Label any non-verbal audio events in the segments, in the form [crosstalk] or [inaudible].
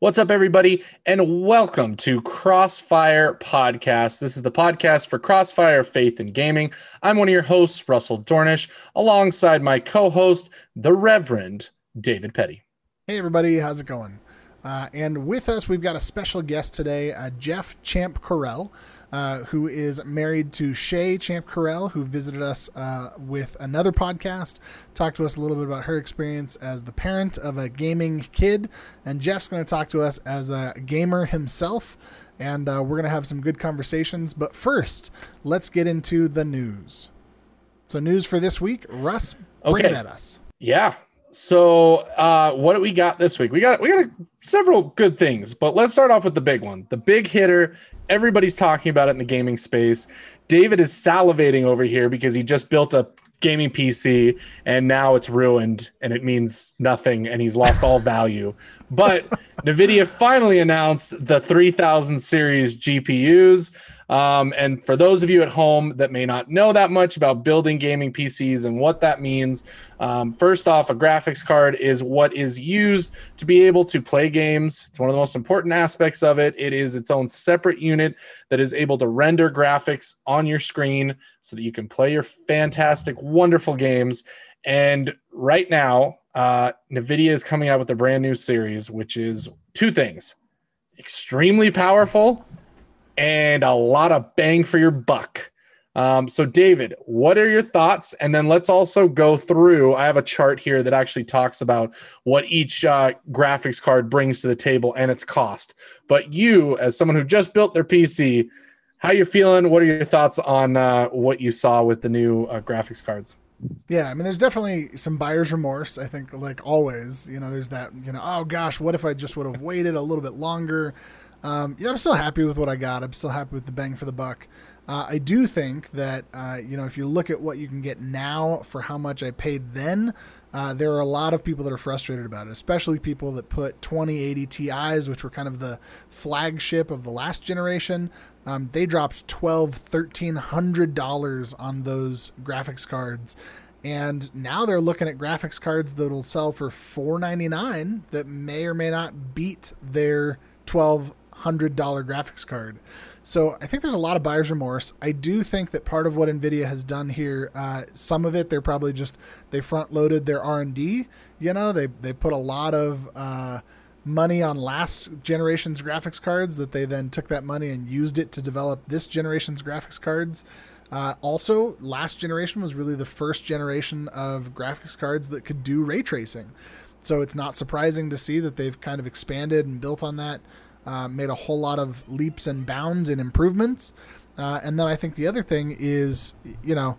What's up, everybody, and welcome to Crossfire Podcast. This is the podcast for Crossfire Faith and Gaming. I'm one of your hosts, Russell Dornish, alongside my co host, the Reverend David Petty. Hey, everybody, how's it going? Uh, and with us, we've got a special guest today, uh, Jeff Champ Correll uh, who is married to Shay Champ Correll, who visited us uh, with another podcast, talked to us a little bit about her experience as the parent of a gaming kid. And Jeff's going to talk to us as a gamer himself. And uh, we're going to have some good conversations. But first, let's get into the news. So, news for this week, Russ, bring okay. it at us. Yeah, so, uh, what do we got this week? We got we got a, several good things, but let's start off with the big one, the big hitter. Everybody's talking about it in the gaming space. David is salivating over here because he just built a gaming PC and now it's ruined and it means nothing and he's lost all value. But [laughs] Nvidia finally announced the 3000 series GPUs. Um, and for those of you at home that may not know that much about building gaming PCs and what that means, um, first off, a graphics card is what is used to be able to play games. It's one of the most important aspects of it. It is its own separate unit that is able to render graphics on your screen so that you can play your fantastic, wonderful games. And right now, uh, NVIDIA is coming out with a brand new series, which is two things extremely powerful and a lot of bang for your buck. Um, so, David, what are your thoughts? And then let's also go through. I have a chart here that actually talks about what each uh, graphics card brings to the table and its cost. But you, as someone who just built their PC, how you feeling? What are your thoughts on uh, what you saw with the new uh, graphics cards? Yeah, I mean, there's definitely some buyer's remorse. I think, like always, you know, there's that, you know, oh gosh, what if I just would have waited a little bit longer? Um, you know, I'm still happy with what I got. I'm still happy with the bang for the buck. Uh, I do think that uh, you know if you look at what you can get now for how much I paid then, uh, there are a lot of people that are frustrated about it, especially people that put 2080 Ti's, which were kind of the flagship of the last generation. Um, they dropped twelve, thirteen hundred dollars on those graphics cards, and now they're looking at graphics cards that'll sell for 499 that may or may not beat their 12 hundred dollar graphics card. So I think there's a lot of buyer's remorse. I do think that part of what Nvidia has done here, uh, some of it they're probably just they front loaded their R and D. You know, they they put a lot of uh, money on last generation's graphics cards that they then took that money and used it to develop this generation's graphics cards. Uh, also, last generation was really the first generation of graphics cards that could do ray tracing. So it's not surprising to see that they've kind of expanded and built on that uh, made a whole lot of leaps and bounds and improvements. Uh, and then I think the other thing is, you know,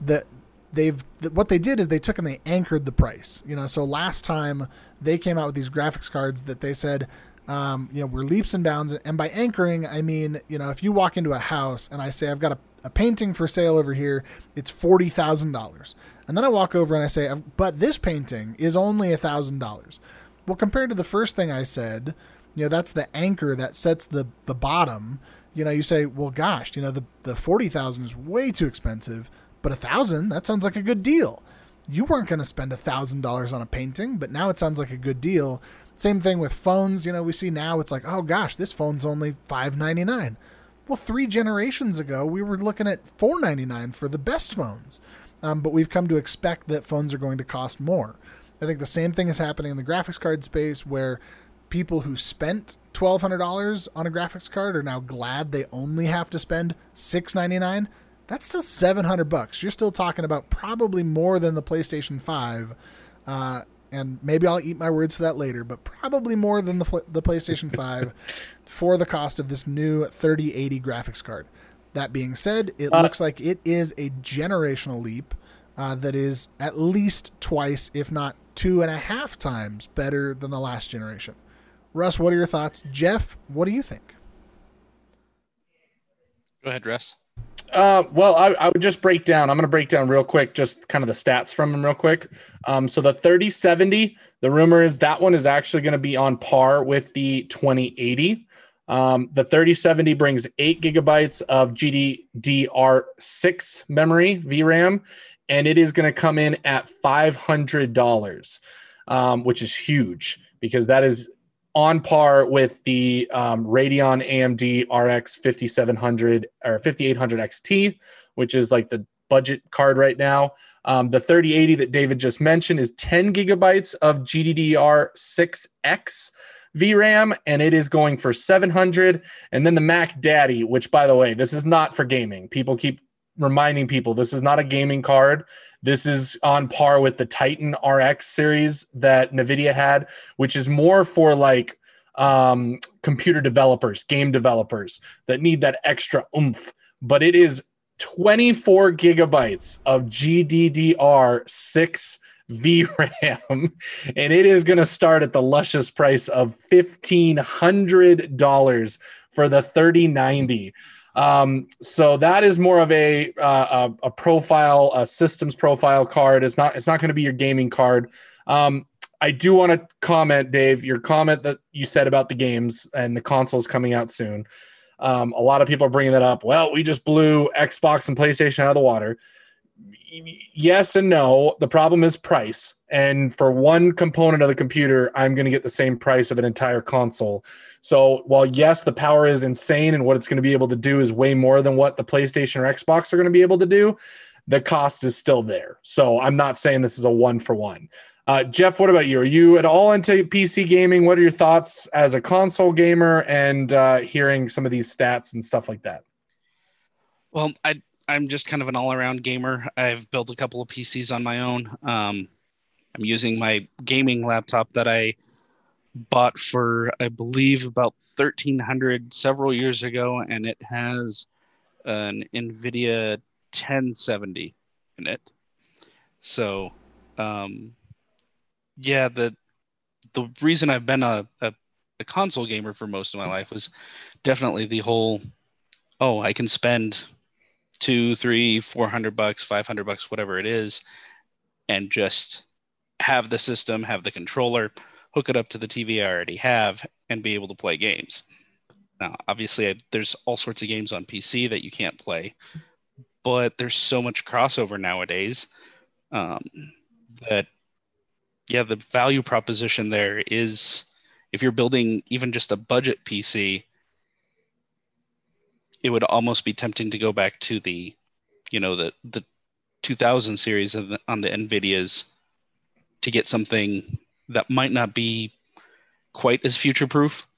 that they've what they did is they took and they anchored the price. You know, so last time they came out with these graphics cards that they said, um, you know, we're leaps and bounds. And by anchoring, I mean, you know, if you walk into a house and I say I've got a, a painting for sale over here, it's forty thousand dollars, and then I walk over and I say, but this painting is only a thousand dollars. Well, compared to the first thing I said, you know that's the anchor that sets the the bottom. You know you say well gosh you know the the 40,000 is way too expensive but a thousand that sounds like a good deal. You weren't going to spend a thousand dollars on a painting but now it sounds like a good deal. Same thing with phones you know we see now it's like oh gosh this phone's only 599 well three generations ago we were looking at 499 for the best phones. Um, but we've come to expect that phones are going to cost more. I think the same thing is happening in the graphics card space where people who spent $1200 on a graphics card are now glad they only have to spend 699 that's still 700 bucks. You're still talking about probably more than the playstation 5 uh, and maybe i'll eat my words for that later but probably more than the, the playstation [laughs] 5 for the cost of this new 3080 graphics card. That being said it uh, looks like it is a generational leap uh, that is at least twice if not two and a half times better than the last generation Russ, what are your thoughts? Jeff, what do you think? Go ahead, Russ. Uh, well, I, I, would just break down. I'm going to break down real quick, just kind of the stats from them real quick. Um, so the 3070, the rumor is that one is actually going to be on par with the 2080. Um, the 3070 brings eight gigabytes of GDDR6 memory VRAM, and it is going to come in at $500, um, which is huge because that is on par with the um, Radeon AMD RX 5700 or 5800 XT, which is like the budget card right now. Um, the 3080 that David just mentioned is 10 gigabytes of GDDR6X VRAM, and it is going for 700. And then the Mac Daddy, which by the way, this is not for gaming. People keep reminding people this is not a gaming card. This is on par with the Titan RX series that NVIDIA had, which is more for like um, computer developers, game developers that need that extra oomph. But it is 24 gigabytes of GDDR6 VRAM, [laughs] and it is going to start at the luscious price of $1,500 for the 3090. Um, so that is more of a uh, a, a, profile, a systems profile card. It's not it's not going to be your gaming card. Um, I do want to comment, Dave, your comment that you said about the games and the consoles coming out soon. Um, a lot of people are bringing that up. Well, we just blew Xbox and PlayStation out of the water. Yes and no. The problem is price. And for one component of the computer, I'm going to get the same price of an entire console. So while yes, the power is insane and what it's going to be able to do is way more than what the PlayStation or Xbox are going to be able to do, the cost is still there. So I'm not saying this is a one for one. Uh, Jeff, what about you? Are you at all into PC gaming? What are your thoughts as a console gamer and uh, hearing some of these stats and stuff like that? Well, I I'm just kind of an all around gamer. I've built a couple of PCs on my own. Um, I'm using my gaming laptop that I bought for I believe about 1300 several years ago, and it has an NVIDIA 1070 in it. So um, yeah, the the reason I've been a, a, a console gamer for most of my life was definitely the whole oh I can spend two, three, four hundred bucks, five hundred bucks, whatever it is, and just have the system, have the controller, hook it up to the TV I already have, and be able to play games. Now, obviously, I, there's all sorts of games on PC that you can't play, but there's so much crossover nowadays um, that yeah, the value proposition there is if you're building even just a budget PC, it would almost be tempting to go back to the, you know, the the 2000 series the, on the Nvidias to get something that might not be quite as future proof,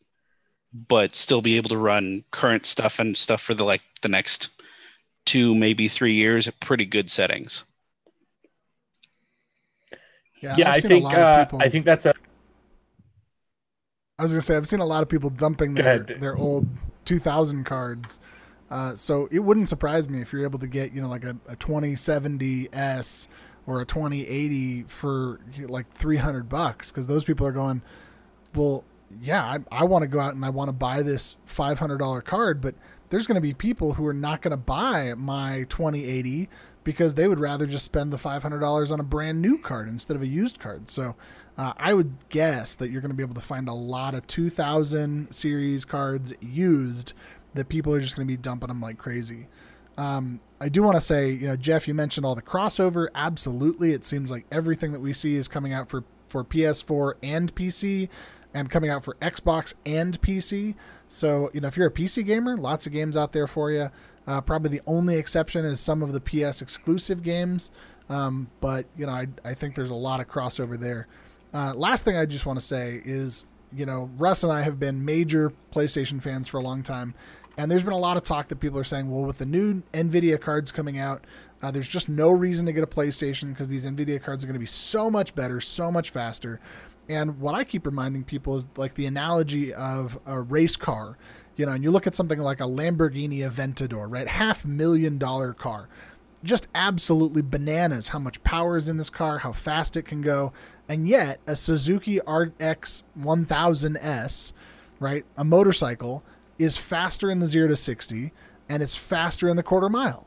but still be able to run current stuff and stuff for the like the next two maybe three years at pretty good settings. Yeah, yeah I think uh, people, I think that's a. I was gonna say I've seen a lot of people dumping their their old 2000 cards. Uh, so it wouldn't surprise me if you're able to get you know like a, a 2070s or a 2080 for like 300 bucks because those people are going, well, yeah, I, I want to go out and I want to buy this $500 card, but there's going to be people who are not going to buy my 2080 because they would rather just spend the $500 on a brand new card instead of a used card. So uh, I would guess that you're going to be able to find a lot of 2000 series cards used that people are just going to be dumping them like crazy. Um, I do want to say, you know, Jeff, you mentioned all the crossover. Absolutely. It seems like everything that we see is coming out for, for PS4 and PC and coming out for Xbox and PC. So, you know, if you're a PC gamer, lots of games out there for you. Uh, probably the only exception is some of the PS exclusive games. Um, but, you know, I, I think there's a lot of crossover there. Uh, last thing I just want to say is, you know, Russ and I have been major PlayStation fans for a long time. And there's been a lot of talk that people are saying, well, with the new NVIDIA cards coming out, uh, there's just no reason to get a PlayStation because these NVIDIA cards are going to be so much better, so much faster. And what I keep reminding people is like the analogy of a race car you know, and you look at something like a Lamborghini Aventador, right? Half million dollar car. Just absolutely bananas how much power is in this car, how fast it can go. And yet, a Suzuki RX 1000S, right? A motorcycle is faster in the 0 to 60 and it's faster in the quarter mile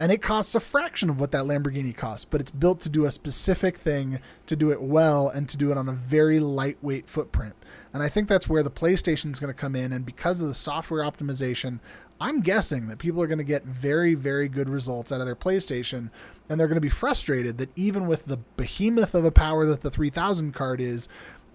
and it costs a fraction of what that Lamborghini costs, but it's built to do a specific thing, to do it well, and to do it on a very lightweight footprint. And I think that's where the PlayStation is going to come in. And because of the software optimization, I'm guessing that people are going to get very, very good results out of their PlayStation. And they're going to be frustrated that even with the behemoth of a power that the 3000 card is,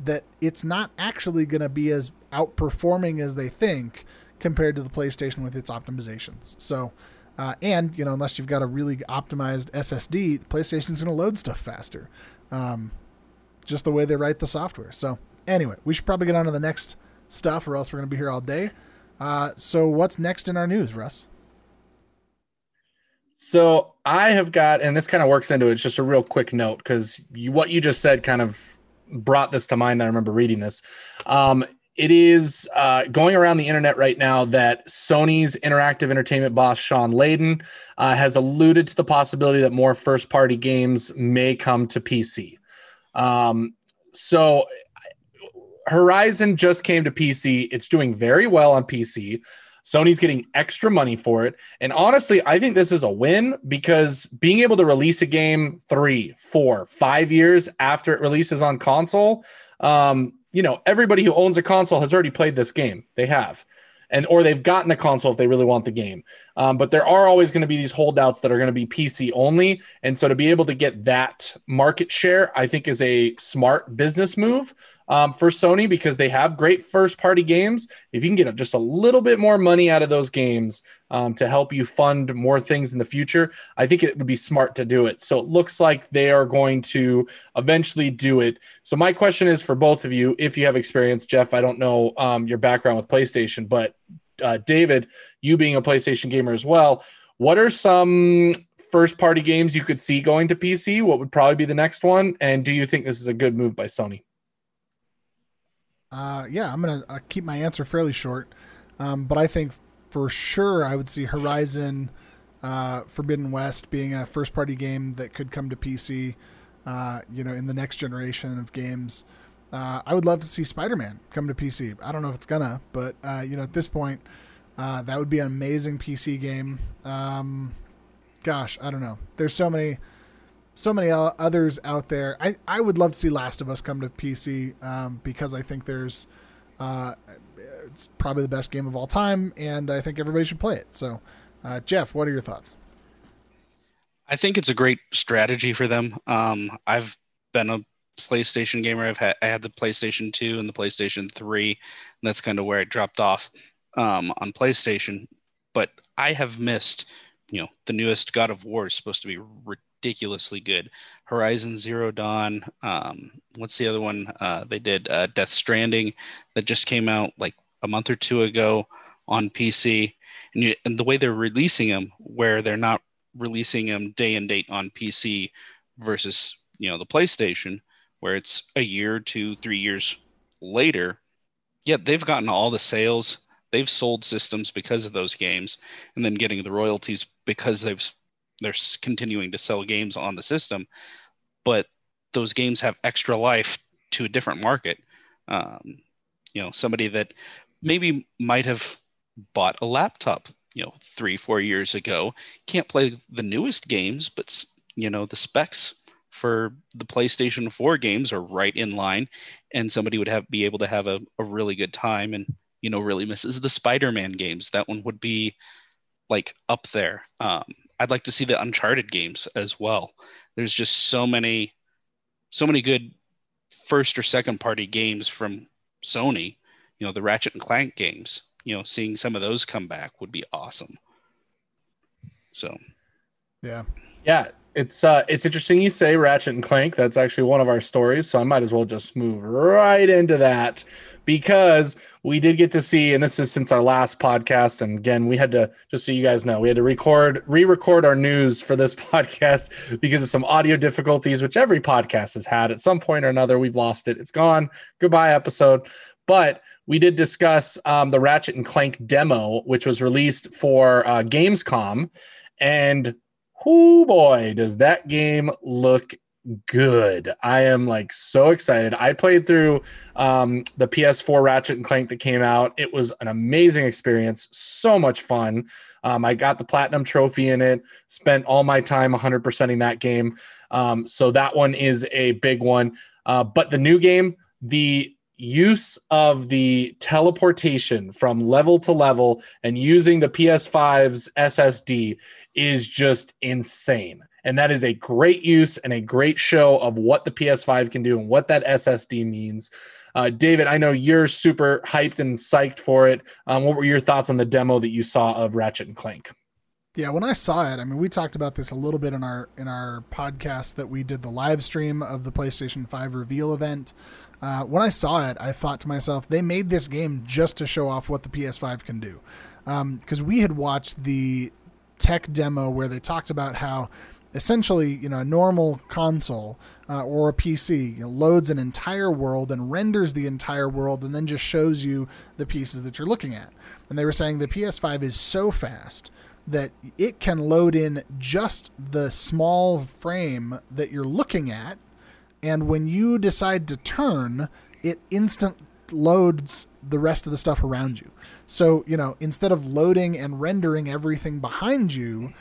that it's not actually going to be as outperforming as they think compared to the PlayStation with its optimizations. So, uh, and you know, unless you've got a really optimized SSD, the PlayStation's going to load stuff faster. Um, just the way they write the software. So, anyway, we should probably get on to the next stuff, or else we're going to be here all day. Uh, so, what's next in our news, Russ? So I have got, and this kind of works into it. It's just a real quick note because what you just said kind of brought this to mind. I remember reading this. Um, it is uh, going around the internet right now that Sony's interactive entertainment boss Shawn Layden uh, has alluded to the possibility that more first-party games may come to PC. Um, so Horizon just came to PC. It's doing very well on PC. Sony's getting extra money for it. And honestly, I think this is a win because being able to release a game three, four, five years after it releases on console, um, you know, everybody who owns a console has already played this game. They have. And or they've gotten a console if they really want the game. Um, but there are always going to be these holdouts that are going to be PC only. And so to be able to get that market share, I think is a smart business move um, for Sony because they have great first party games. If you can get just a little bit more money out of those games um, to help you fund more things in the future, I think it would be smart to do it. So it looks like they are going to eventually do it. So my question is for both of you, if you have experience, Jeff, I don't know um, your background with PlayStation, but uh, David, you being a PlayStation gamer as well, what are some first party games you could see going to PC? What would probably be the next one? And do you think this is a good move by Sony? Uh, yeah, I'm gonna uh, keep my answer fairly short, um, but I think for sure I would see Horizon uh, Forbidden West being a first-party game that could come to PC. Uh, you know, in the next generation of games, uh, I would love to see Spider-Man come to PC. I don't know if it's gonna, but you know, at this point, that would be an amazing PC game. Um, gosh, I don't know. There's so many so many others out there. I, I would love to see Last of Us come to PC um, because I think there's uh, it's probably the best game of all time, and I think everybody should play it. So, uh, Jeff, what are your thoughts? I think it's a great strategy for them. Um, I've been a PlayStation gamer. I've had I had the PlayStation 2 and the PlayStation 3, and that's kind of where I dropped off um, on PlayStation. But I have missed, you know, the newest God of War is supposed to be ridiculously good. Horizon Zero Dawn. Um, what's the other one uh, they did? Uh, Death Stranding that just came out like a month or two ago on PC. And, you, and the way they're releasing them, where they're not releasing them day and date on PC versus you know the PlayStation, where it's a year, two, three years later. Yet they've gotten all the sales. They've sold systems because of those games, and then getting the royalties because they've they're continuing to sell games on the system, but those games have extra life to a different market. Um, you know, somebody that maybe might have bought a laptop, you know, three, four years ago, can't play the newest games, but you know, the specs for the PlayStation 4 games are right in line, and somebody would have be able to have a, a really good time and you know really misses the Spider-Man games. That one would be like up there. Um, I'd like to see the Uncharted games as well. There's just so many, so many good first or second party games from Sony. You know, the Ratchet and Clank games. You know, seeing some of those come back would be awesome. So, yeah, yeah, it's uh, it's interesting you say Ratchet and Clank. That's actually one of our stories, so I might as well just move right into that because we did get to see, and this is since our last podcast. And again, we had to, just so you guys know, we had to record, re record our news for this [laughs] podcast because of some audio difficulties, which every podcast has had at some point or another. We've lost it. It's gone. Goodbye, episode. But we did discuss um, the Ratchet and Clank demo, which was released for uh, Gamescom. And whoo boy, does that game look good. I am like so excited. I played through um, the PS4 Ratchet and Clank that came out. It was an amazing experience, so much fun. Um, I got the platinum trophy in it. Spent all my time 100%ing that game. Um, so that one is a big one. Uh, but the new game, the use of the teleportation from level to level and using the PS5's SSD is just insane And that is a great use and a great show of what the PS5 can do and what that SSD means. Uh, David, I know you're super hyped and psyched for it. Um, what were your thoughts on the demo that you saw of Ratchet and Clank? Yeah, when I saw it, I mean, we talked about this a little bit in our in our podcast that we did the live stream of the PlayStation 5 reveal event. Uh, when I saw it, I thought to myself, they made this game just to show off what the PS5 can do. Because um, we had watched the tech demo where they talked about how essentially, you know, a normal console uh, or a PC you know, loads an entire world and renders the entire world and then just shows you the pieces that you're looking at. And they were saying the PS5 is so fast that it can load in just the small frame that you're looking at. And when you decide to turn, it instant loads the rest of the stuff around you. So, you know, instead of loading and rendering everything behind you,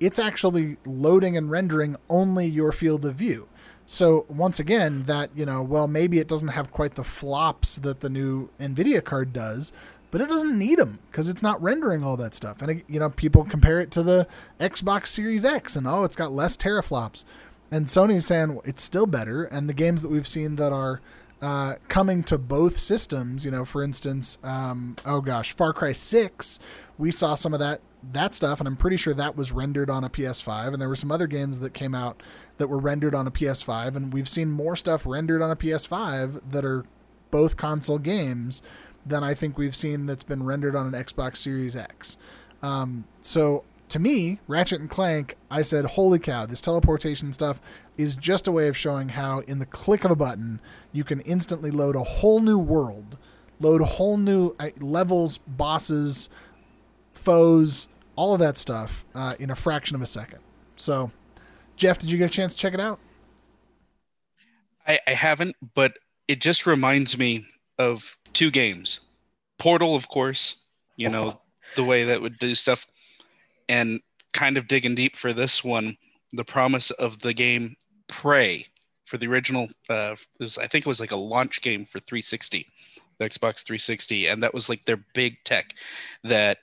it's actually loading and rendering only your field of view. So once again, that you know, well, maybe it doesn't have quite the flops that the new Nvidia card does, but it doesn't need them because it's not rendering all that stuff. And you know, people compare it to the Xbox Series X, and oh, it's got less teraflops. And Sony's saying it's still better. And the games that we've seen that are uh, coming to both systems, you know, for instance, um, oh gosh, Far Cry Six, we saw some of that that stuff, and I'm pretty sure that was rendered on a PS5. And there were some other games that came out that were rendered on a PS5, and we've seen more stuff rendered on a PS5 that are both console games than I think we've seen that's been rendered on an Xbox Series X. Um, so to me, Ratchet and Clank, I said, holy cow, this teleportation stuff is just a way of showing how, in the click of a button, you can instantly load a whole new world, load whole new uh, levels, bosses, foes, all of that stuff uh, in a fraction of a second. So, Jeff, did you get a chance to check it out? I, I haven't, but it just reminds me of two games. Portal, of course, you know, [laughs] the way that would do stuff. And kind of digging deep for this one, the promise of the game Prey for the original, uh, was, I think it was like a launch game for 360, the Xbox 360. And that was like their big tech that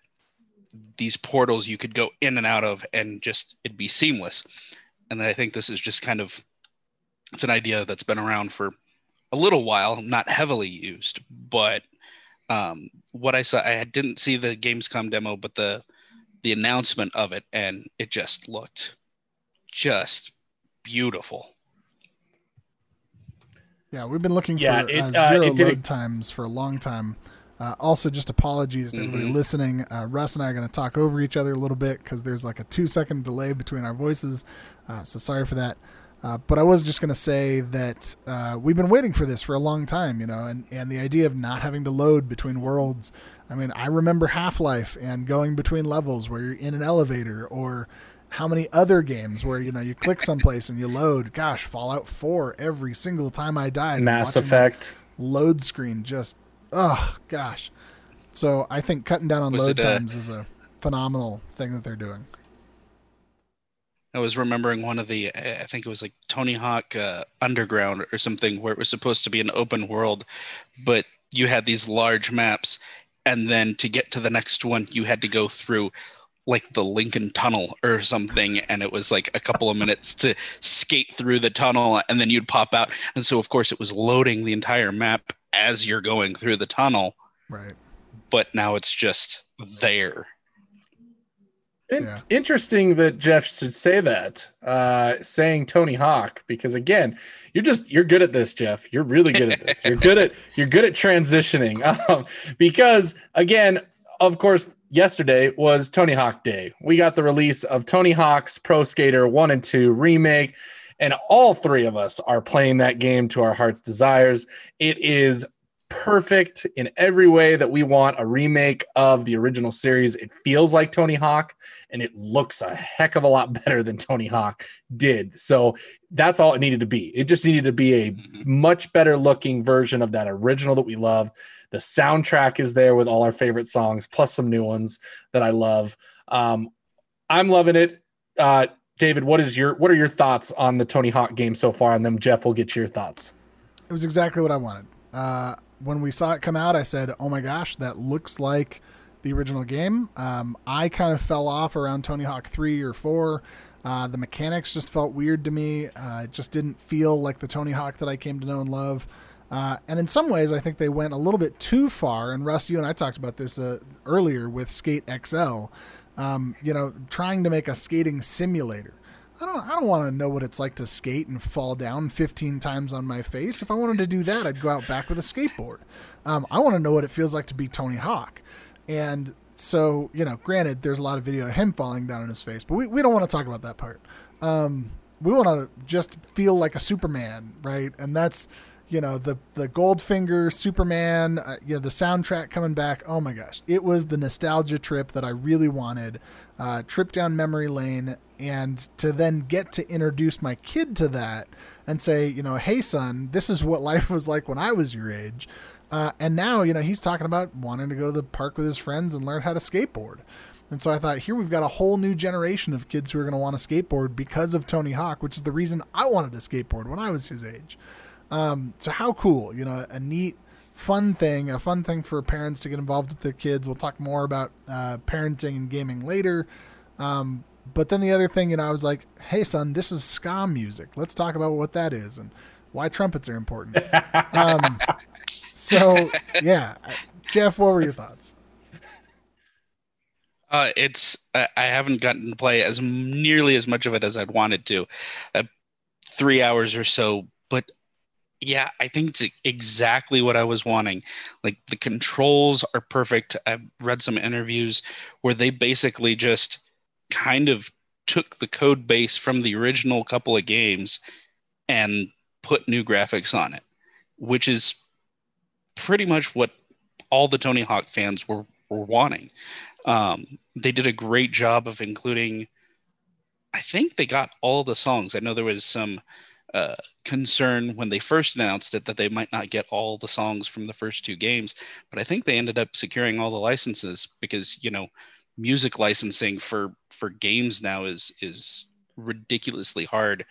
these portals you could go in and out of and just it'd be seamless. And I think this is just kind of it's an idea that's been around for a little while, not heavily used, but um, what I saw, I didn't see the Gamescom demo, but the the announcement of it, and it just looked just beautiful. Yeah, we've been looking yeah, for it, uh, zero uh, load times for a long time. Uh, also, just apologies to mm-hmm. everybody listening. Uh, Russ and I are going to talk over each other a little bit because there's like a two second delay between our voices. Uh, so sorry for that. Uh, but I was just going to say that uh, we've been waiting for this for a long time, you know, and, and the idea of not having to load between worlds. I mean, I remember Half Life and going between levels where you're in an elevator, or how many other games where you know you click someplace and you load. Gosh, Fallout 4 every single time I died. Mass Effect load screen just oh gosh. So I think cutting down on was load times is a phenomenal thing that they're doing. I was remembering one of the, I think it was like Tony Hawk uh, Underground or something, where it was supposed to be an open world, but you had these large maps, and then to get to the next one, you had to go through like the Lincoln Tunnel or something, and it was like a couple of minutes to skate through the tunnel, and then you'd pop out, and so of course it was loading the entire map as you're going through the tunnel. Right. But now it's just there. Yeah. Interesting that Jeff should say that, uh, saying Tony Hawk, because again, you're just you're good at this, Jeff. You're really good at this. You're good at [laughs] you're good at transitioning. [laughs] Um, because again, of course, yesterday was Tony Hawk Day. We got the release of Tony Hawk's Pro Skater One and Two remake. And all three of us are playing that game to our heart's desires. It is perfect in every way that we want a remake of the original series. It feels like Tony Hawk and it looks a heck of a lot better than Tony Hawk did. So that's all it needed to be. It just needed to be a mm-hmm. much better looking version of that original that we love. The soundtrack is there with all our favorite songs, plus some new ones that I love. Um, I'm loving it. Uh, David, what is your what are your thoughts on the Tony Hawk game so far? And then Jeff will get your thoughts. It was exactly what I wanted. Uh, when we saw it come out, I said, "Oh my gosh, that looks like the original game." Um, I kind of fell off around Tony Hawk three or four. Uh, the mechanics just felt weird to me. Uh, it just didn't feel like the Tony Hawk that I came to know and love. Uh, and in some ways, I think they went a little bit too far. And Russ, you and I talked about this uh, earlier with Skate XL. Um, you know, trying to make a skating simulator. I don't, I don't want to know what it's like to skate and fall down 15 times on my face. If I wanted to do that, I'd go out back with a skateboard. Um, I want to know what it feels like to be Tony Hawk. And so, you know, granted, there's a lot of video of him falling down on his face, but we, we don't want to talk about that part. Um, we want to just feel like a Superman, right? And that's, you know, the the Goldfinger Superman, uh, you know, the soundtrack coming back. Oh my gosh, it was the nostalgia trip that I really wanted. Uh, trip down memory lane, and to then get to introduce my kid to that and say, you know, hey son, this is what [laughs] life was like when I was your age. Uh, and now, you know, he's talking about wanting to go to the park with his friends and learn how to skateboard. And so I thought, here we've got a whole new generation of kids who are going to want to skateboard because of Tony Hawk, which is the reason I wanted to skateboard when I was his age. Um, so how cool, you know, a neat, fun thing, a fun thing for parents to get involved with their kids. We'll talk more about uh, parenting and gaming later. Um, but then the other thing, you know, I was like, hey, son, this is ska music. Let's talk about what that is and why trumpets are important. um, [laughs] so, yeah. Jeff, what were your thoughts? Uh, it's I haven't gotten to play as nearly as much of it as I'd wanted to, uh, three hours or so. But yeah, I think it's exactly what I was wanting. Like the controls are perfect. I've read some interviews where they basically just kind of took the code base from the original couple of games and put new graphics on it, which is pretty much what all the Tony Hawk fans were, were wanting. Um, they did a great job of including, I think they got all the songs. I know there was some uh, concern when they first announced it that they might not get all the songs from the first two games, but I think they ended up securing all the licenses because, you know, music licensing for for games now is is ridiculously hard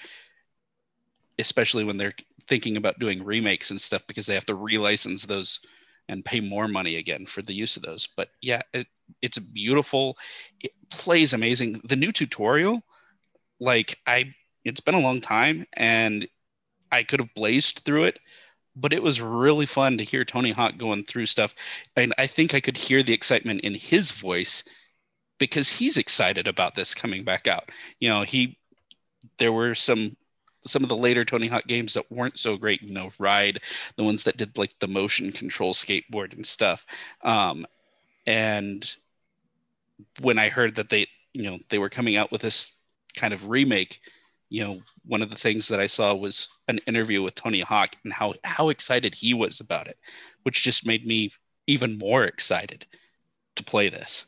especially when they're thinking about doing remakes and stuff because they have to relicense those and pay more money again for the use of those. But yeah, it, it's beautiful. It plays amazing. The new tutorial, like I, it's been a long time and I could have blazed through it, but it was really fun to hear Tony Hawk going through stuff. And I think I could hear the excitement in his voice because he's excited about this coming back out. You know, he, there were some some of the later Tony Hawk games that weren't so great, you know, Ride, the ones that did like the motion control skateboard and stuff. Um, and when I heard that they, you know, they were coming out with this kind of remake, you know, one of the things that I saw was an interview with Tony Hawk and how how excited he was about it, which just made me even more excited to play this.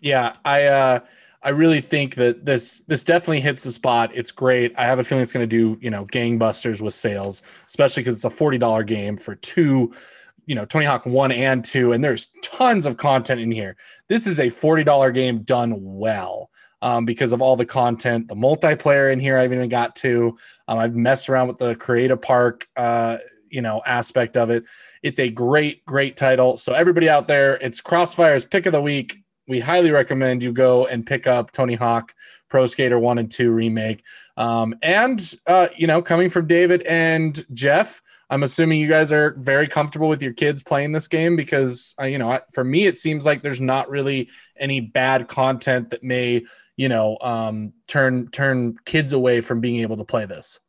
Yeah, I uh I really think that this this definitely hits the spot. It's great. I have a feeling it's going to do you know gangbusters with sales, especially because it's a forty dollar game for two, you know, Tony Hawk one and two, and there's tons of content in here. This is a forty dollar game done well. Um, because of all the content, the multiplayer in here, I've even got to. Um, I've messed around with the creative park, uh, you know, aspect of it. It's a great, great title. So everybody out there, it's Crossfire's pick of the week we highly recommend you go and pick up Tony Hawk Pro Skater 1 and 2 remake. Um, and, uh, you know, coming from David and Jeff, I'm assuming you guys are very comfortable with your kids playing this game because, uh, you know, for me, it seems like there's not really any bad content that may, you know, um, turn turn kids away from being able to play this.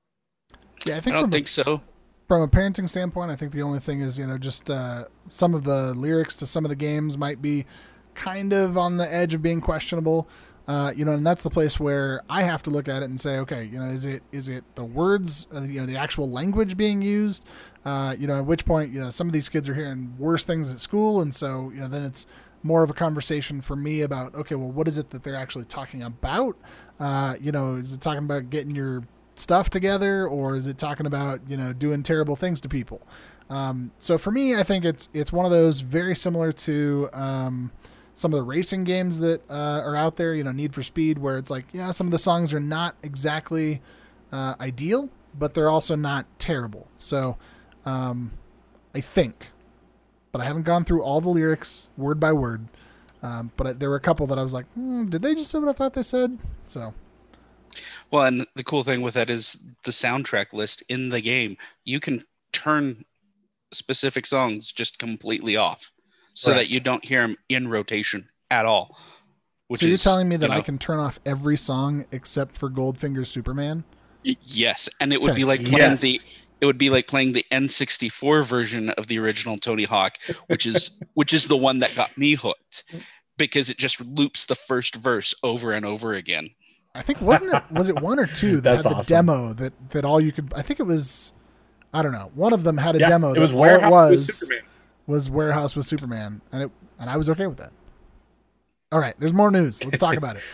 Yeah, I think I don't think so. From a parenting standpoint, I think the only thing is, you know, just uh, some of the lyrics to some of the games might be kind of on the edge of being questionable. Uh, you know, and that's the place where I have to look at it and say, okay, you know, is it is it the words, uh, you know, the actual language being used? Uh, you know, at which point, you know, some of these kids are hearing worse things at school, and so you know, then it's more of a conversation for me about, okay, well, what is it that they're actually talking about? Uh, you know, is it talking about getting your stuff together, or is it talking about you know doing terrible things to people? Um, so for me, I think it's it's one of those very similar to. Um, some of the racing games that uh, are out there, you know, Need for Speed, where it's like, yeah, some of the songs are not exactly uh, ideal, but they're also not terrible. So um, I think, but I haven't gone through all the lyrics word by word. Um, but there were a couple that I was like, hmm, did they just say what I thought they said? So. Well, and the cool thing with that is the soundtrack list in the game. You can turn specific songs just completely off, so right. that you don't hear them in rotation at all. so you're is, telling me that you know, I can turn off every song except for Goldfinger's Superman? Yes, and it would okay. be like playing yes. the it would be like playing the N64 version of the original Tony Hawk, which is which is the one that got me hooked because it just loops the first verse over and over again. I think wasn't it was it one or two [laughs] that had the awesome. demo that that all you could I think it was I don't know. One of them had a yeah, demo. It was Warehouse it was, with Was Warehouse with Superman, and it and I was okay with that. All right, there's more news. Let's talk about it. [laughs]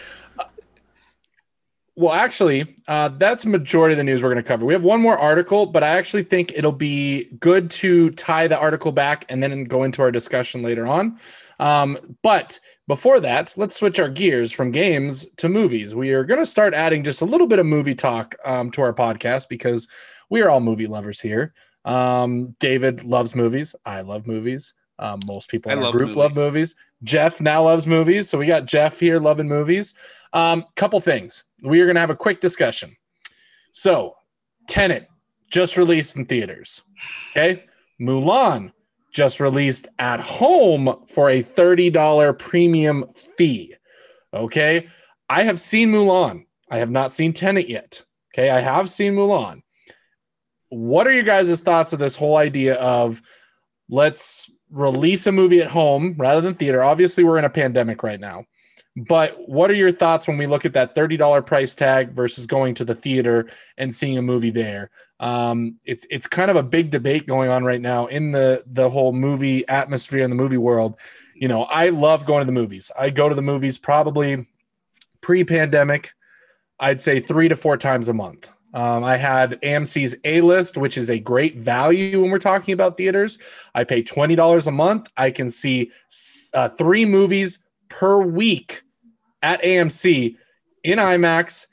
Well, actually, uh, that's majority of the news we're going to cover. We have one more article, but I actually think it'll be good to tie the article back and then go into our discussion later on. Um, but before that, let's switch our gears from games to movies. We are going to start adding just a little bit of movie talk um, to our podcast because we are all movie lovers here. Um, David loves movies. I love movies. Um, most people in I our group movies. love movies. Jeff now loves movies. So we got Jeff here loving movies. Um, couple things. We are going to have a quick discussion. So, Tenet just released in theaters. Okay. Mulan just released at home for a $30 premium fee. Okay. I have seen Mulan. I have not seen Tenet yet. Okay. I have seen Mulan. What are your guys' thoughts of this whole idea of let's release a movie at home rather than theater? Obviously, we're in a pandemic right now. But what are your thoughts when we look at that $30 price tag versus going to the theater and seeing a movie there? Um, it's it's kind of a big debate going on right now in the the whole movie atmosphere in the movie world. You know, I love going to the movies. I go to the movies probably pre-pandemic. I'd say three to four times a month. Um, I had AMC's A list, which is a great value when we're talking about theaters. I pay twenty dollars a month. I can see uh, three movies per week at AMC in IMAX,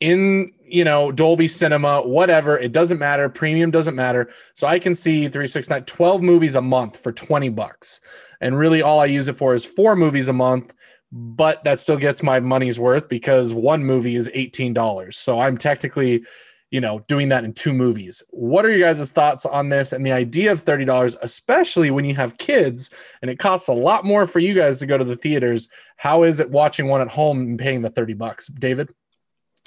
in you know Dolby Cinema, whatever. It doesn't matter. Premium doesn't matter. So I can see 369 12 movies a month for 20 bucks. And really all I use it for is four movies a month, but that still gets my money's worth because one movie is $18. So I'm technically you know, doing that in two movies. What are your guys' thoughts on this and the idea of $30, especially when you have kids and it costs a lot more for you guys to go to the theaters? How is it watching one at home and paying the 30 bucks? David?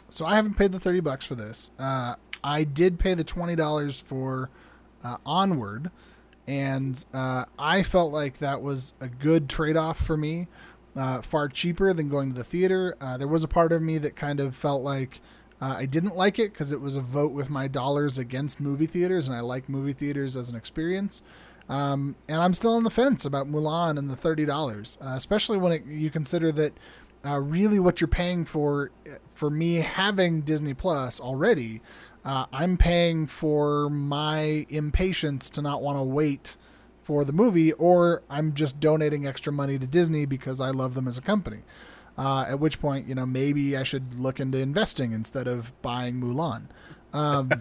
So I haven't paid the 30 bucks for this. Uh, I did pay the $20 for uh, Onward, and uh, I felt like that was a good trade off for me. Uh, far cheaper than going to the theater. Uh, there was a part of me that kind of felt like uh, I didn't like it because it was a vote with my dollars against movie theaters, and I like movie theaters as an experience. Um, and I'm still on the fence about Mulan and the thirty dollars, uh, especially when it, you consider that uh, really what you're paying for for me having Disney Plus already. Uh, I'm paying for my impatience to not want to wait for the movie, or I'm just donating extra money to Disney because I love them as a company. Uh, at which point, you know, maybe I should look into investing instead of buying Mulan. Um,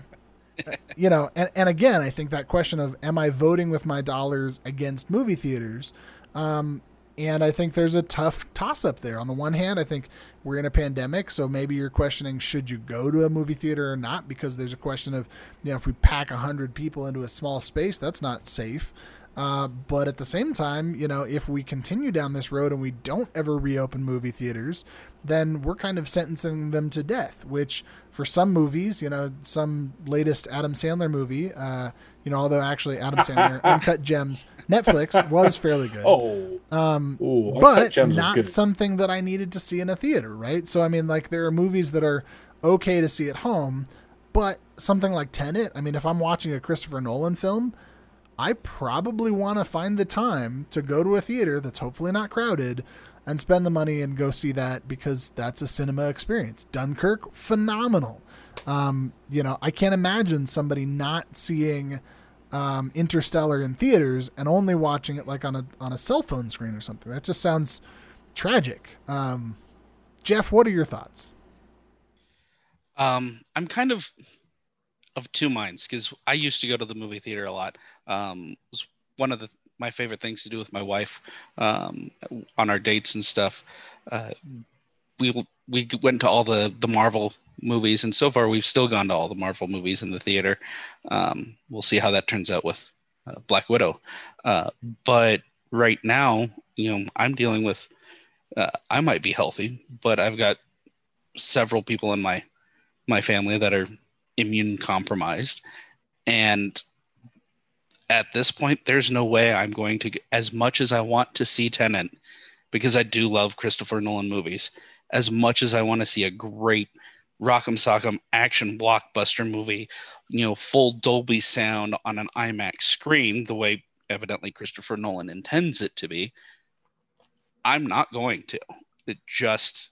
[laughs] you know, and, and again, I think that question of am I voting with my dollars against movie theaters? Um, and I think there's a tough toss up there. On the one hand, I think we're in a pandemic, so maybe you're questioning should you go to a movie theater or not because there's a question of, you know, if we pack 100 people into a small space, that's not safe. Uh, but at the same time, you know, if we continue down this road and we don't ever reopen movie theaters, then we're kind of sentencing them to death. Which, for some movies, you know, some latest Adam Sandler movie, uh, you know, although actually Adam Sandler [laughs] Uncut Gems Netflix was fairly good. Oh, um, Ooh, but not something that I needed to see in a theater, right? So I mean, like there are movies that are okay to see at home, but something like Tenet. I mean, if I'm watching a Christopher Nolan film I probably want to find the time to go to a theater that's hopefully not crowded and spend the money and go see that because that's a cinema experience. Dunkirk, phenomenal. Um, you know, I can't imagine somebody not seeing um, Interstellar in theaters and only watching it like on a on a cell phone screen or something. That just sounds tragic. Um, Jeff, what are your thoughts? Um, I'm kind of of two minds because I used to go to the movie theater a lot. Um, was one of the my favorite things to do with my wife um, on our dates and stuff. Uh, we we went to all the the Marvel movies, and so far we've still gone to all the Marvel movies in the theater. Um, we'll see how that turns out with uh, Black Widow. Uh, but right now, you know, I'm dealing with. Uh, I might be healthy, but I've got several people in my my family that are immune compromised, and at this point, there's no way I'm going to, as much as I want to see Tenet, because I do love Christopher Nolan movies, as much as I want to see a great Rock'em Sock'em action blockbuster movie, you know, full Dolby sound on an IMAX screen, the way evidently Christopher Nolan intends it to be, I'm not going to. It just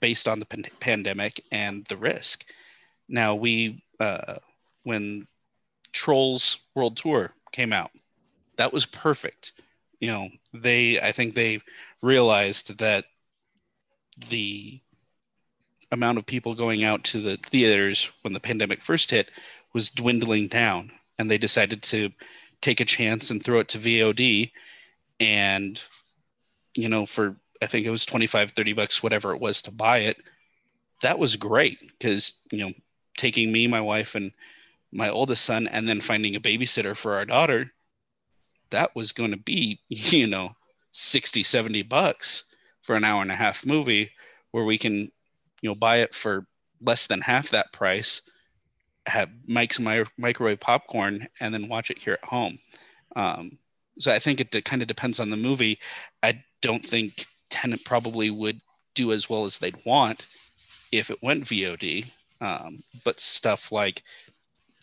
based on the pan- pandemic and the risk. Now we, uh, when Trolls World Tour came out. That was perfect. You know, they I think they realized that the amount of people going out to the theaters when the pandemic first hit was dwindling down and they decided to take a chance and throw it to VOD and you know for I think it was 25 30 bucks whatever it was to buy it that was great because you know taking me my wife and my oldest son and then finding a babysitter for our daughter that was going to be [laughs] you know 60 70 bucks for an hour and a half movie where we can you know buy it for less than half that price have Mike's some microwave popcorn and then watch it here at home. Um, so i think it kind of depends on the movie. I don't think Tenet probably would do as well as they'd want if it went vod um, but stuff like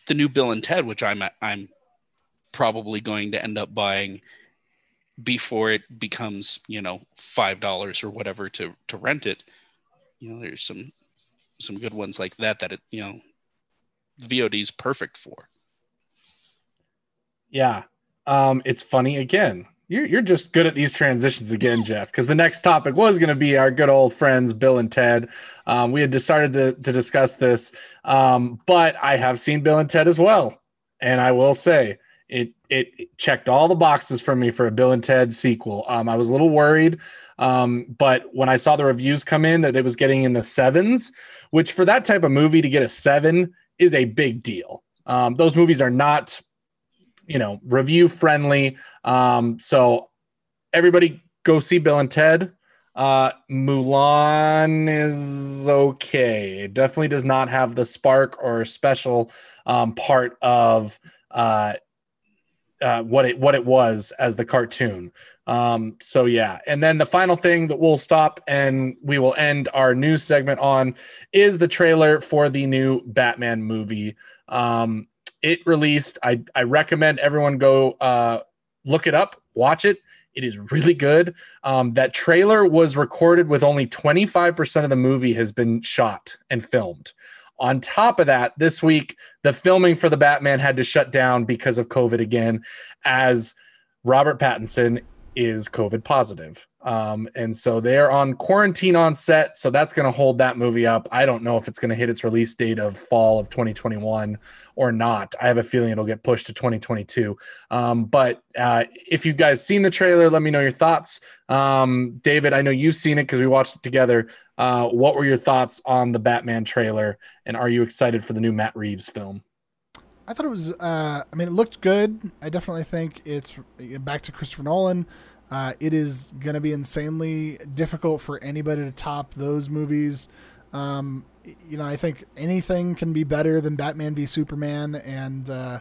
the new Bill and Ted, which I'm I'm probably going to end up buying before it becomes you know five dollars or whatever to to rent it. You know, there's some some good ones like that that it you know VOD is perfect for. Yeah, um, it's funny again. You're you're just good at these transitions again, Jeff. Because the next topic was going to be our good old friends Bill and Ted. Um, we had decided to to discuss this, um, but I have seen Bill and Ted as well, and I will say it it checked all the boxes for me for a Bill and Ted sequel. Um, I was a little worried, um, but when I saw the reviews come in that it was getting in the sevens, which for that type of movie to get a seven is a big deal. Um, those movies are not you know, review friendly. Um, so everybody go see Bill and Ted. Uh, Mulan is okay. It definitely does not have the spark or special um, part of uh, uh, what it what it was as the cartoon. Um, so yeah, and then the final thing that we'll stop and we will end our news segment on is the trailer for the new Batman movie. Um, it released. I, I recommend everyone go uh, look it up, watch it. It is really good. Um, that trailer was recorded with only 25% of the movie has been shot and filmed. On top of that, this week, the filming for the Batman had to shut down because of COVID again, as Robert Pattinson is COVID positive. Um, and so they're on quarantine on set. So that's going to hold that movie up. I don't know if it's going to hit its release date of fall of 2021 or not. I have a feeling it'll get pushed to 2022. Um, but uh, if you guys seen the trailer, let me know your thoughts. Um, David, I know you've seen it because we watched it together. Uh, what were your thoughts on the Batman trailer? And are you excited for the new Matt Reeves film? I thought it was. Uh, I mean, it looked good. I definitely think it's back to Christopher Nolan. Uh, it is going to be insanely difficult for anybody to top those movies. Um, you know, I think anything can be better than Batman v Superman and uh,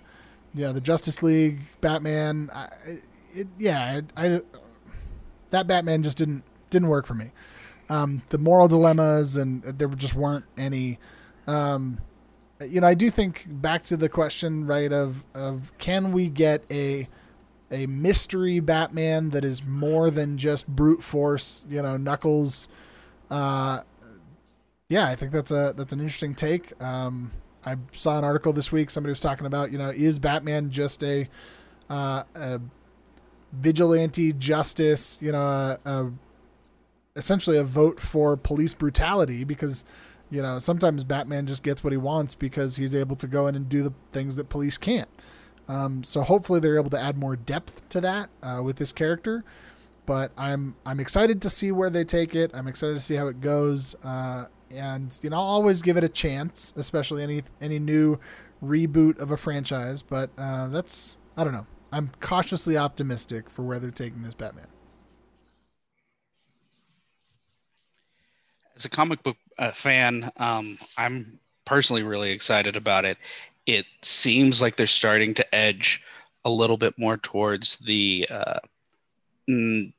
you know the Justice League Batman. I, it, yeah, I, I, that Batman just didn't didn't work for me. Um, the moral dilemmas and there just weren't any. Um, you know, I do think back to the question, right? Of of can we get a a mystery Batman that is more than just brute force, you know, Knuckles. Uh, yeah, I think that's a that's an interesting take. Um, I saw an article this week. Somebody was talking about, you know, is Batman just a, uh, a vigilante justice? You know, a, a, essentially a vote for police brutality because, you know, sometimes Batman just gets what he wants because he's able to go in and do the things that police can't. Um, so hopefully they're able to add more depth to that uh, with this character. But I'm I'm excited to see where they take it. I'm excited to see how it goes. Uh, and you know, I'll always give it a chance, especially any any new reboot of a franchise. But uh, that's I don't know. I'm cautiously optimistic for where they're taking this Batman. As a comic book uh, fan, um, I'm personally really excited about it. It seems like they're starting to edge a little bit more towards the uh, the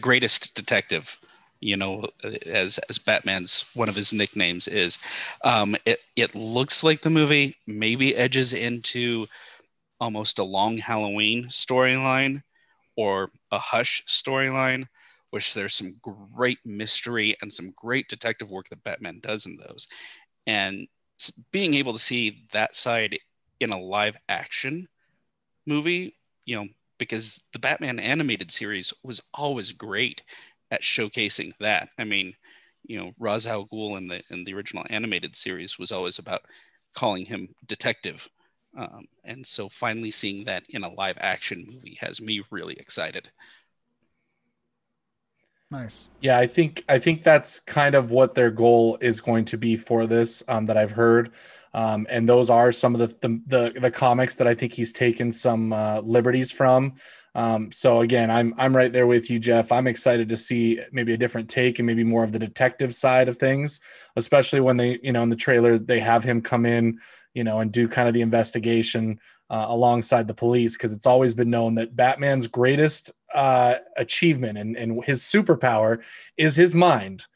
greatest detective you know, as as Batman's one of his nicknames is. Um, it it looks like the movie maybe edges into almost a long Halloween storyline or a Hush storyline, which there's some great mystery and some great detective work that Batman does in those, and being able to see that side in a live action movie, you know, because the Batman animated series was always great at showcasing that. I mean, you know, Ra's al Ghul in the in the original animated series was always about calling him detective, um, and so finally seeing that in a live action movie has me really excited. Nice. Yeah, I think I think that's kind of what their goal is going to be for this. Um, that I've heard, um, and those are some of the, the the, the comics that I think he's taken some uh, liberties from. Um, so again, I'm I'm right there with you, Jeff. I'm excited to see maybe a different take and maybe more of the detective side of things, especially when they, you know, in the trailer they have him come in, you know, and do kind of the investigation uh, alongside the police because it's always been known that Batman's greatest uh, achievement and, and his superpower is his mind,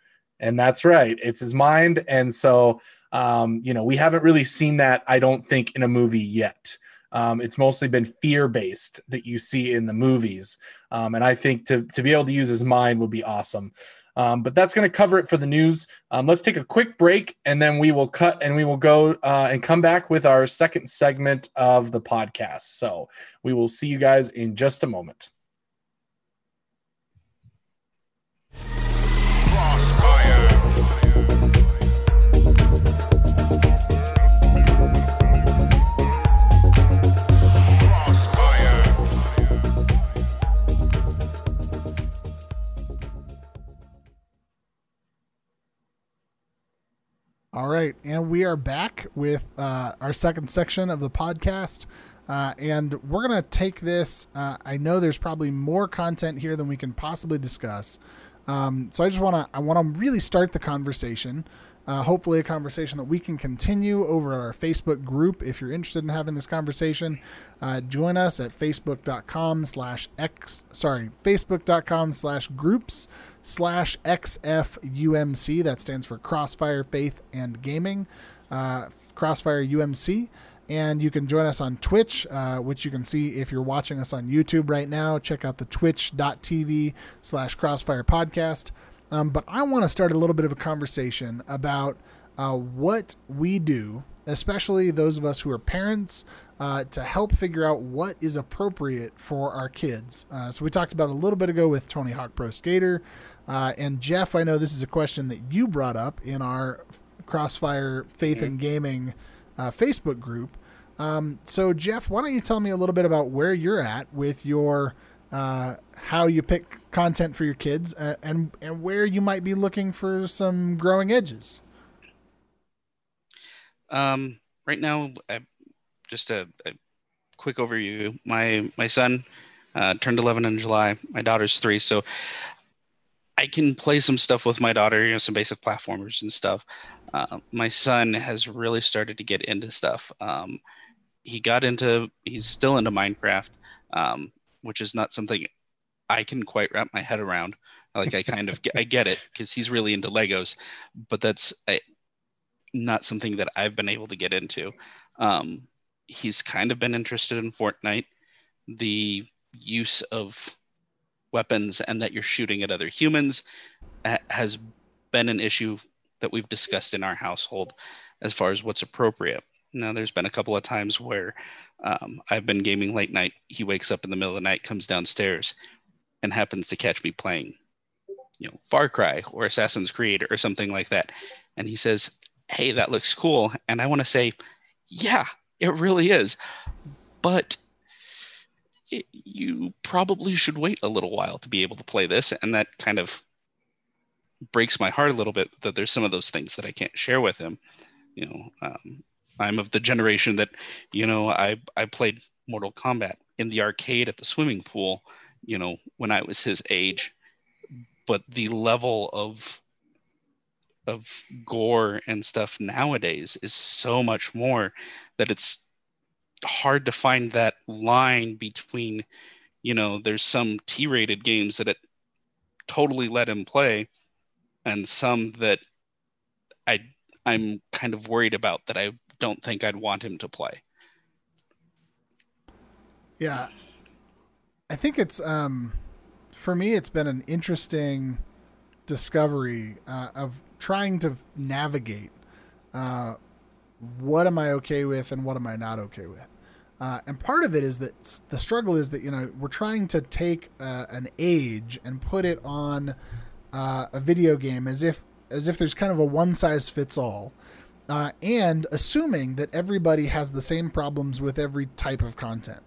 and that's right, it's his mind. And so, um, you know, we haven't really seen that, I don't think, in a movie yet. Um, it's mostly been fear based that you see in the movies. Um, and I think to, to be able to use his mind would be awesome. Um, but that's going to cover it for the news. Um, let's take a quick break and then we will cut and we will go uh, and come back with our second segment of the podcast. So we will see you guys in just a moment. All right, and we are back with uh, our second section of the podcast. Uh, and we're going to take this. Uh, I know there's probably more content here than we can possibly discuss. Um, so I just want to I want to really start the conversation uh, hopefully, a conversation that we can continue over our Facebook group. If you're interested in having this conversation, uh, join us at facebook.com slash x, sorry, facebook.com slash groups slash XFUMC. That stands for Crossfire Faith and Gaming, uh, Crossfire UMC. And you can join us on Twitch, uh, which you can see if you're watching us on YouTube right now. Check out the twitch.tv slash crossfire podcast. Um, but I want to start a little bit of a conversation about uh, what we do, especially those of us who are parents, uh, to help figure out what is appropriate for our kids. Uh, so we talked about a little bit ago with Tony Hawk Pro Skater. Uh, and Jeff, I know this is a question that you brought up in our Crossfire Faith and Gaming uh, Facebook group. Um, so, Jeff, why don't you tell me a little bit about where you're at with your uh, how you pick content for your kids, uh, and and where you might be looking for some growing edges. Um, right now, I, just a, a, quick overview. My my son uh, turned 11 in July. My daughter's three, so I can play some stuff with my daughter. You know, some basic platformers and stuff. Uh, my son has really started to get into stuff. Um, he got into. He's still into Minecraft. Um, which is not something I can quite wrap my head around. Like I kind of get, I get it because he's really into Legos, but that's not something that I've been able to get into. Um, he's kind of been interested in Fortnite, the use of weapons and that you're shooting at other humans has been an issue that we've discussed in our household as far as what's appropriate. Now, there's been a couple of times where um, I've been gaming late night. He wakes up in the middle of the night, comes downstairs, and happens to catch me playing, you know, Far Cry or Assassin's Creed or something like that. And he says, Hey, that looks cool. And I want to say, Yeah, It really is. But it, you probably should wait a little while to be able to play this. And that kind of breaks my heart a little bit that there's some of those things that I can't share with him. You know, um, I'm of the generation that, you know, I, I played Mortal Kombat in the arcade at the swimming pool, you know, when I was his age. But the level of of gore and stuff nowadays is so much more that it's hard to find that line between you know there's some t-rated games that it totally let him play and some that i i'm kind of worried about that i don't think i'd want him to play. Yeah. I think it's um for me it's been an interesting discovery uh, of trying to navigate uh, what am I okay with and what am I not okay with. Uh, and part of it is that the struggle is that you know we're trying to take uh, an age and put it on uh, a video game as if as if there's kind of a one size fits all, uh, and assuming that everybody has the same problems with every type of content.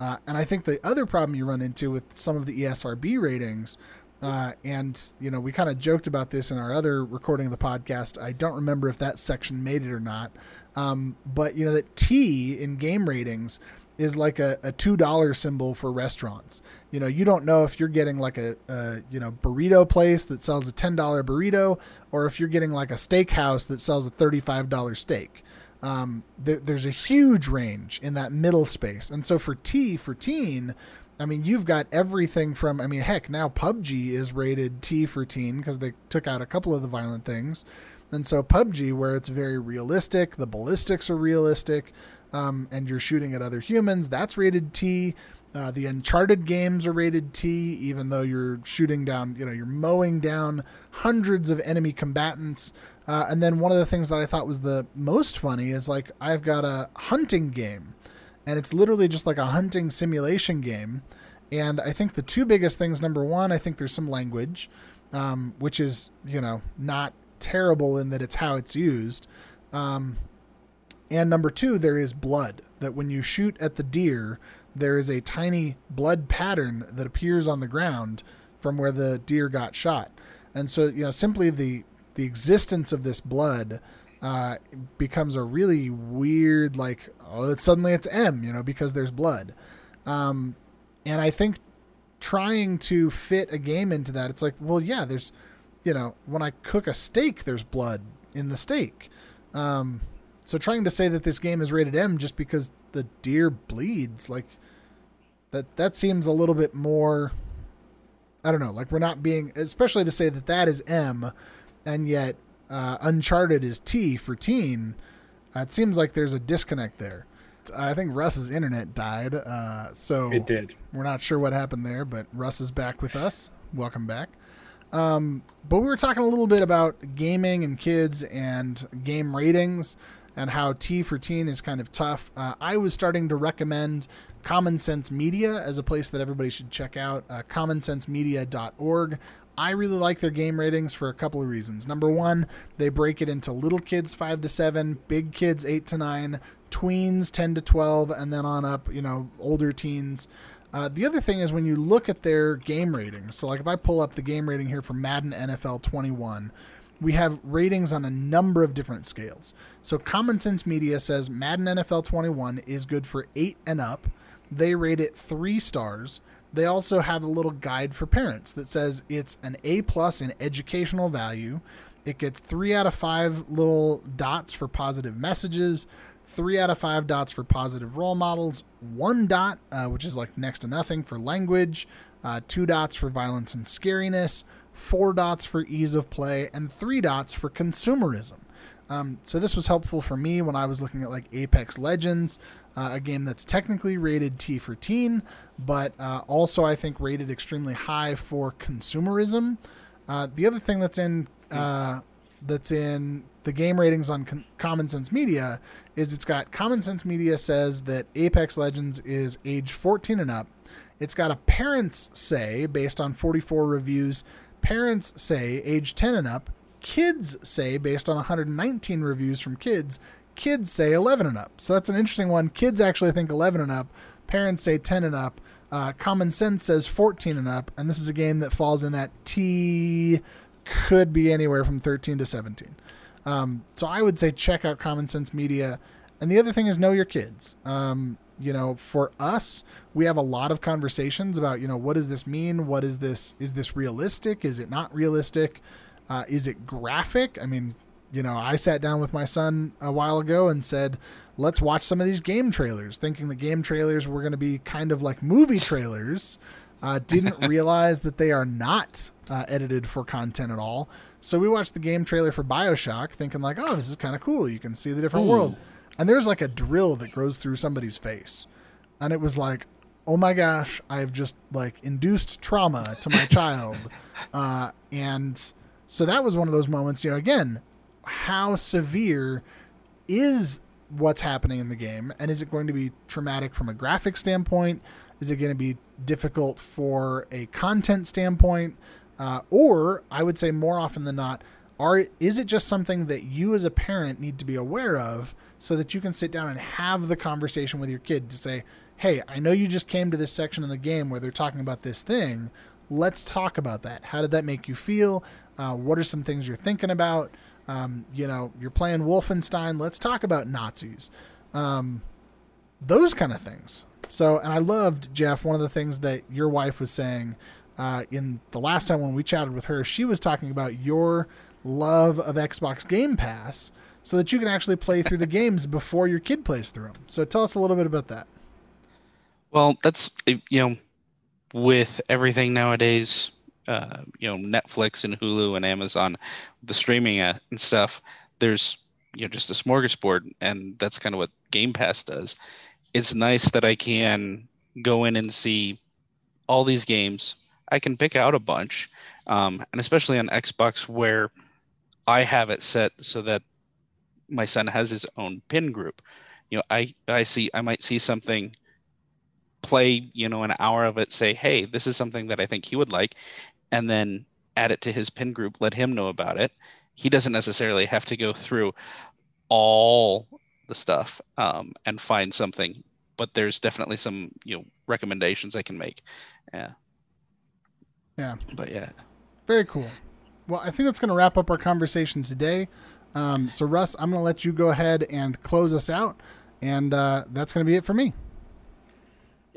Uh, and I think the other problem you run into with some of the ESRB ratings uh, and you know, we kind of joked about this in our other recording of the podcast. I don't remember if that section made it or not. Um, but you know that T in game ratings is like a, a two dollar symbol for restaurants. You know, you don't know if you're getting like a, a you know burrito place that sells a ten dollar burrito, or if you're getting like a steakhouse that sells a thirty five dollar steak. Um, there, there's a huge range in that middle space, and so for T for teen, I mean, you've got everything from, I mean, heck, now PUBG is rated T for teen because they took out a couple of the violent things. And so PUBG, where it's very realistic, the ballistics are realistic, um, and you're shooting at other humans, that's rated T. Uh, the Uncharted games are rated T, even though you're shooting down, you know, you're mowing down hundreds of enemy combatants. Uh, and then one of the things that I thought was the most funny is like, I've got a hunting game and it's literally just like a hunting simulation game. And I think the two biggest things number one, I think there's some language, um, which is, you know, not terrible in that it's how it's used. Um, and number two, there is blood, that when you shoot at the deer, there is a tiny blood pattern that appears on the ground from where the deer got shot. And so, you know, simply the the existence of this blood uh, becomes a really weird like oh it's, suddenly it's M you know because there's blood, um, and I think trying to fit a game into that it's like well yeah there's you know when I cook a steak there's blood in the steak, um, so trying to say that this game is rated M just because the deer bleeds like that that seems a little bit more I don't know like we're not being especially to say that that is M and yet uh, Uncharted is T for teen, uh, it seems like there's a disconnect there. I think Russ's internet died, uh, so it did. We're not sure what happened there, but Russ is back with us. Welcome back. Um, but we were talking a little bit about gaming and kids and game ratings and how T for teen is kind of tough. Uh, I was starting to recommend Common Sense Media as a place that everybody should check out. Uh, commonsensemedia.org. I really like their game ratings for a couple of reasons. Number one, they break it into little kids 5 to 7, big kids 8 to 9, tweens 10 to 12, and then on up, you know, older teens. Uh, the other thing is when you look at their game ratings, so like if I pull up the game rating here for Madden NFL 21, we have ratings on a number of different scales. So Common Sense Media says Madden NFL 21 is good for 8 and up. They rate it 3 stars. They also have a little guide for parents that says it's an A plus in educational value. It gets three out of five little dots for positive messages, three out of five dots for positive role models, one dot, uh, which is like next to nothing for language, uh, two dots for violence and scariness, four dots for ease of play, and three dots for consumerism. Um, so this was helpful for me when I was looking at like Apex Legends, uh, a game that's technically rated T for teen, but uh, also I think rated extremely high for consumerism. Uh, the other thing that's in uh, that's in the game ratings on Con- Common Sense Media is it's got Common Sense Media says that Apex Legends is age 14 and up. It's got a parents say based on 44 reviews. Parents say age 10 and up. Kids say based on 119 reviews from kids kids say 11 and up. So that's an interesting one. Kids actually think 11 and up. Parents say 10 and up. Uh, Common Sense says 14 and up, and this is a game that falls in that T could be anywhere from 13 to 17. Um, so I would say check out Common Sense Media. And the other thing is know your kids. Um, you know, for us, we have a lot of conversations about, you know, what does this mean? What is this? Is this realistic? Is it not realistic? Uh, is it graphic? I mean, you know, I sat down with my son a while ago and said, let's watch some of these game trailers, thinking the game trailers were going to be kind of like movie trailers. Uh, didn't [laughs] realize that they are not uh, edited for content at all. So we watched the game trailer for Bioshock, thinking like, "Oh, this is kind of cool. You can see the different Ooh. world." And there's like a drill that goes through somebody's face, and it was like, "Oh my gosh, I've just like induced trauma to my [laughs] child," uh, and so that was one of those moments. You know, again, how severe is what's happening in the game? And is it going to be traumatic from a graphic standpoint? Is it going to be difficult for a content standpoint? Uh, or i would say more often than not are is it just something that you as a parent need to be aware of so that you can sit down and have the conversation with your kid to say hey i know you just came to this section of the game where they're talking about this thing let's talk about that how did that make you feel uh, what are some things you're thinking about um, you know, you're playing Wolfenstein. Let's talk about Nazis. Um, those kind of things. So, and I loved Jeff. One of the things that your wife was saying uh, in the last time when we chatted with her, she was talking about your love of Xbox Game Pass, so that you can actually play through the [laughs] games before your kid plays through them. So, tell us a little bit about that. Well, that's you know, with everything nowadays, uh, you know Netflix and Hulu and Amazon, the streaming and stuff. There's you know just a smorgasbord, and that's kind of what Game Pass does. It's nice that I can go in and see all these games. I can pick out a bunch, um, and especially on Xbox where I have it set so that my son has his own pin group. You know, I I see I might see something play you know an hour of it say hey this is something that i think he would like and then add it to his pin group, let him know about it. He doesn't necessarily have to go through all the stuff um, and find something, but there's definitely some you know recommendations I can make. Yeah. Yeah. But yeah. Very cool. Well, I think that's going to wrap up our conversation today. Um, so, Russ, I'm going to let you go ahead and close us out, and uh, that's going to be it for me.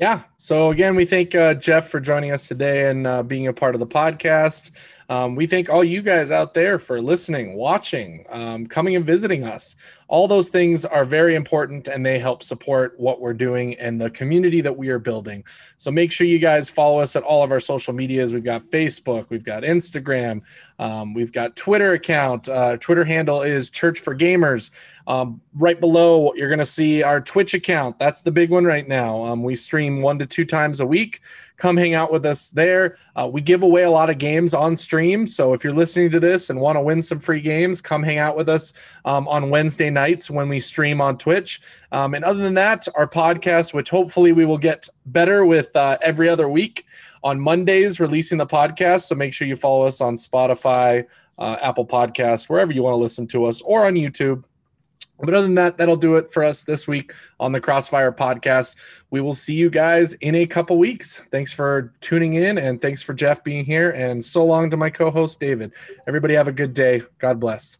Yeah. So again, we thank uh, Jeff for joining us today and uh, being a part of the podcast. Um, we thank all you guys out there for listening, watching, um, coming and visiting us. All those things are very important and they help support what we're doing and the community that we are building. So make sure you guys follow us at all of our social medias. We've got Facebook, we've got Instagram, um, we've got Twitter account. Uh, Twitter handle is Church for Gamers. Um, right below, you're going to see our Twitch account. That's the big one right now. Um, we stream one to two times a week. Come hang out with us there. Uh, we give away a lot of games on stream. So if you're listening to this and want to win some free games, come hang out with us um, on Wednesday nights when we stream on Twitch. Um, and other than that, our podcast, which hopefully we will get better with uh, every other week on Mondays, releasing the podcast. So make sure you follow us on Spotify, uh, Apple Podcasts, wherever you want to listen to us, or on YouTube. But other than that, that'll do it for us this week on the Crossfire podcast. We will see you guys in a couple weeks. Thanks for tuning in and thanks for Jeff being here. And so long to my co host, David. Everybody have a good day. God bless.